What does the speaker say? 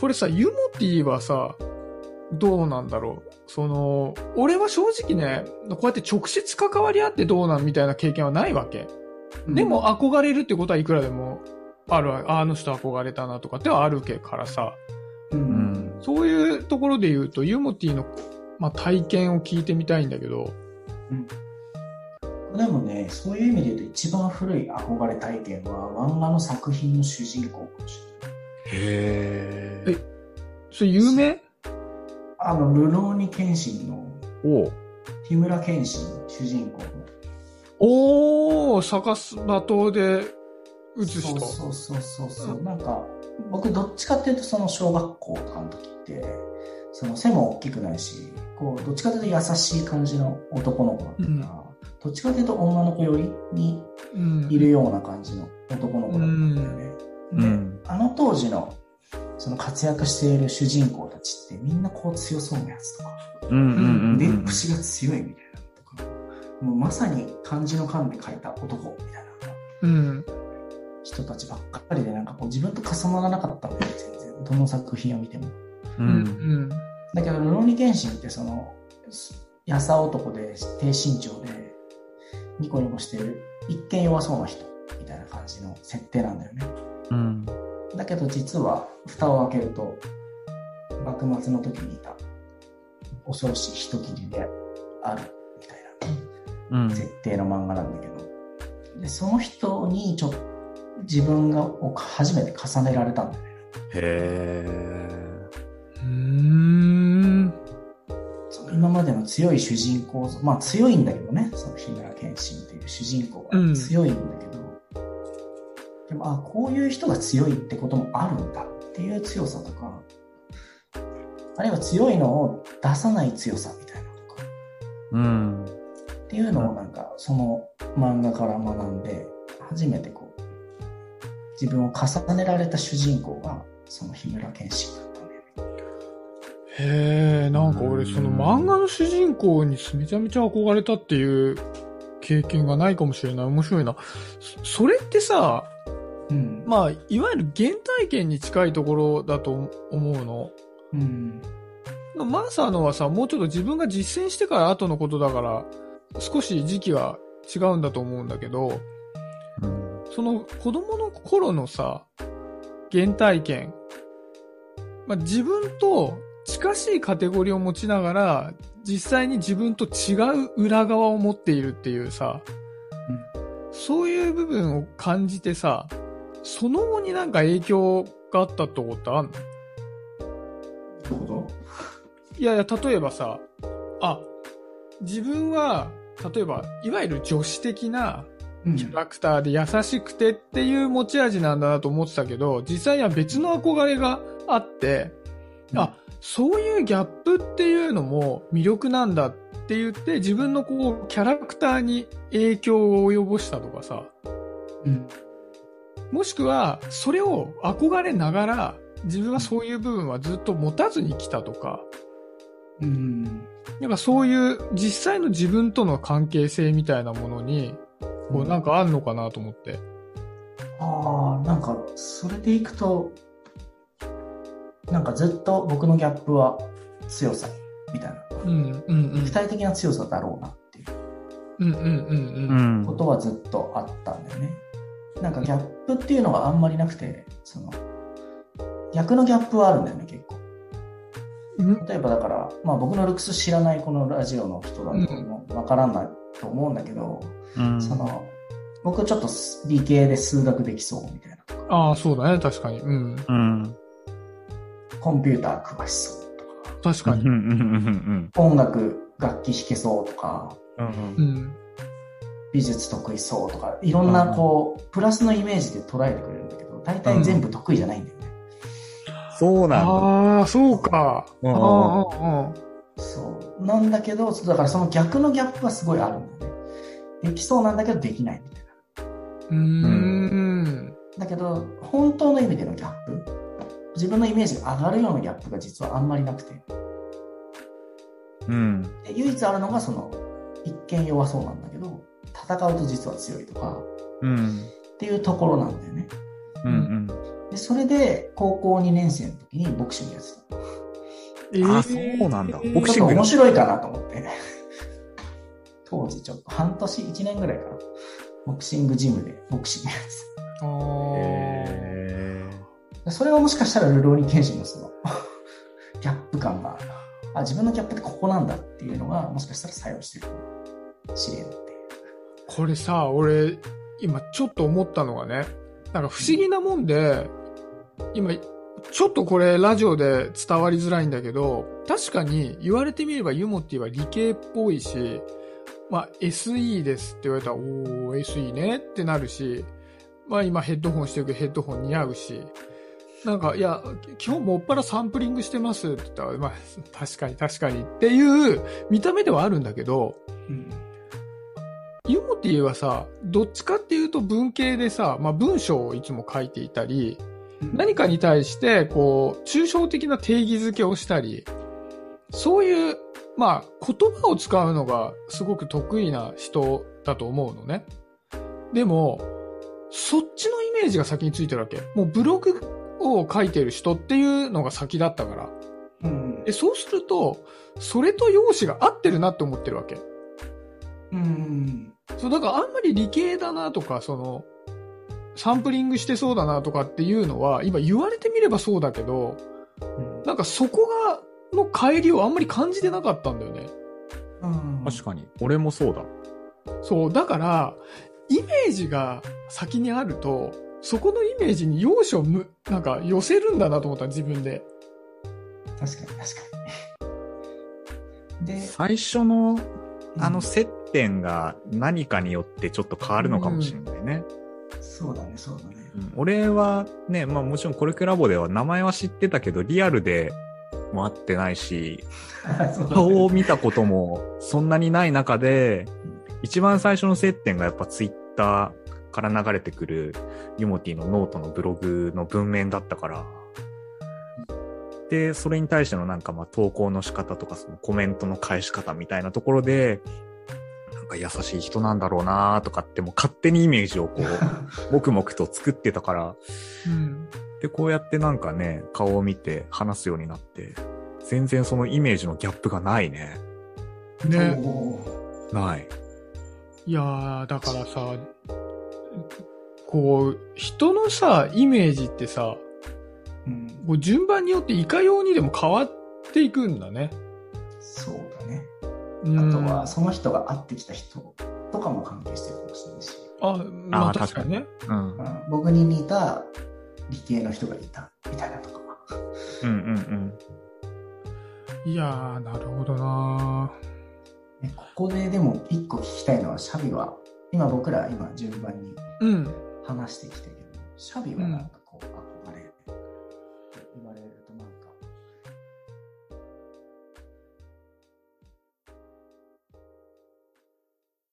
これさ、ユモティはさ、どうなんだろう？その、俺は正直ね、こうやって直接関わり合ってどうなんみたいな経験はないわけ。でも憧れるってことはいくらでもあるわあの人憧れたなとかってはあるけからさ。う。うんん。そういうところで言うと、ユモティの、まあ、体験を聞いてみたいんだけど、でもね、そういう意味で言うと一番古い憧れ体験は漫画の作品の主人公。へえそれ有名？あの、ルローニケンシンのおう。日村ケンシン主人公の。おー、逆スバ島で撃つ人。そうそうそうそうそう、なんか僕どっちかっていうとその小学校とかの時ってその背も大きくないしこうどっちかというと優しい感じの男の子だったから、うんどっちかというと女の子寄りにうんいるような感じの男の子だったんだよね、で、うん。あの当時のその活躍している主人公たちってみんなこう強そうなやつとかうんうんうん。腕っぷしが強いみたいなのとかもうまさに漢字の漢で書いた男みたいなうん。人たちばっかりでなんかこう自分と重ならなかったんだよね全然どの作品を見てもう。うんん。だけどルローニケンシンってそのやさ男で低身長でニコニコしてる一見弱そうな人みたいな感じの設定なんだよねうん。だけど実は蓋を開けると幕末の時にいた恐ろしい人斬りであるみたいなうん。設定の漫画なんだけど。でその人にちょっと自分がを初めて重ねられたんだよね。へうーん。その今までの強い主人公像まあ強いんだけどね。その日村謙信っていう主人公うん。が強いんだけど、でもあこういう人が強いってこともあるんだっていう強さとかあるいは強いのを出さない強さみたいなとかうん。っていうのをなんかその漫画から学んで初めてこう自分を重ねられた主人公がその日村謙信だったね。へえ、なんか俺その漫画の主人公にめちゃめちゃ憧れたっていう経験がないかもしれない。面白いな。それってさ、うん。まあ、いわゆる原体験に近いところだと思うの。うん。マーサーのはさ、もうちょっと自分が実践してから後のことだから、少し時期が違うんだと思うんだけど、うん。その子供の頃のさ、原体験。まあ、自分と近しいカテゴリーを持ちながら、実際に自分と違う裏側を持っているっていうさ、そういう部分を感じてさ、その後になんか影響があったってことあんの？どういうこいやいや、例えばさ、あ、自分は、例えば、いわゆる女子的なとキャラクターで優しくてっていう持ち味なんだなと思ってたけど、実際には別の憧れがあって、あ、そういうギャップっていうのも魅力なんだって言って、自分のこう、キャラクターに影響を及ぼしたとかさ、うん。もしくは、それを憧れながら、自分はそういう部分はずっと持たずに来たとか、うん。なんかそういう実際の自分との関係性みたいなものに、こうなんかあんのかなと思って。ああ、なんか、それでいくと、なんかずっと僕のギャップは強さみたいな。うん、うん、うん具。体的な強さだろうなっていううん、うん、うん、ううん。んことはずっとあったんだよね。なんかギャップっていうのがあんまりなくて、その、逆のギャップはあるんだよね、結構。うん？例えばだから、まあ僕のルックス知らないこのラジオの人だとわからないと思うんだけど、うん。その、僕ちょっと理系で数学できそうみたいな。ああ、そうだね、確かに。うん。うん。コンピューター詳しそうとか、確かに。うんうんうん音楽、楽器弾けそうとか、うんうん。美術得意そうとか、いろんなこう、プラスのイメージで捉えてくれるんだけど、大体全部得意じゃないんだよね。そうなんだ。ああ、そうか。うん。そう。なんだけど、だからその逆のギャップはすごいあるんだよね。できそうなんだけどできないみたいな。うーん。だけど、本当の意味でのギャップ、自分のイメージが上がるようなギャップが実はあんまりなくて。うん。で唯一あるのがその、一見弱そうなんだけど、戦うと実は強いとか、うん。っていうところなんだよね。うんうん。で、それで高校2年生の時にボクシングやってた。えあそうなんだボクちょっとシング面白いかなと思って。当時ちょっと半年、1年ぐらいかな。ボクシングジムでボクシングやってあーへた。それはもしかしたらルローニケンシンのその、ギャップ感が、あ、自分のギャップってここなんだっていうのが、もしかしたら作用してるかもしれんっていう。これさ、俺、今ちょっと思ったのがね、なんか不思議なもんで、今、ちょっとこれラジオで伝わりづらいんだけど、確かに言われてみればユモティは理系っぽいし、まあ SE ですって言われたら、おー、SE ねってなるし、まあ今ヘッドホンしてるけどヘッドホン似合うし、なんか、いや、基本もっぱらサンプリングしてますって言ったら、まあ確かに確かにっていう見た目ではあるんだけど、うん。ユモティはさ、どっちかっていうと文系でさ、まあ文章をいつも書いていたり、何かに対して、こう、抽象的な定義づけをしたり、そういう、まあ、言葉を使うのがすごく得意な人だと思うのね。でも、そっちのイメージが先についてるわけ。もうブログを書いてる人っていうのが先だったから。うんで、そうすると、それと容姿が合ってるなって思ってるわけ。うん。そう、だからあんまり理系だなとか、その、サンプリングしてそうだなとかっていうのは、今言われてみればそうだけど、なんかそこが、の帰りをあんまり感じてなかったんだよね。うん。確かに。俺もそうだ。そう、だから、イメージが先にあると、そこのイメージに要所をむ、なんか寄せるんだなと思った自分で。確かに確かに。で、最初の、あうんの接点が何かによってちょっと変わるのかもしれないね。そうだね、そうだね。うん。俺はね、まあもちろんコルクラボでは名前は知ってたけど、リアルでも会ってないし、顔を見たこともそんなにない中で、一番最初の接点がやっぱツイッターから流れてくるゆもてぃのノートのブログの文面だったから、で、それに対してのなんかまあ投稿の仕方とかそのコメントの返し方みたいなところで、か優しい人なんだろうなとかってもう勝手にイメージをこう、黙々と作ってたから、うん。で、こうやってなんかね、顔を見て話すようになって、全然そのイメージのギャップがないね。ね。ない。いやー、だからさ、こう、人のさ、イメージってさ、うん、こう順番によっていかようにでも変わっていくんだね。そうだね。うんあとは、その人が会ってきた人とかも関係してるかもしれないし、あ、まあ確かにね。うん。うん、僕に似た理系の人がいたみたいなとか。うんうんいやー、なるほどなねここででも一個聞きたいのは、シャビは、今僕ら今順番にうん。話してきたけど、シャビはなんかこう、憧れって言われるとなんか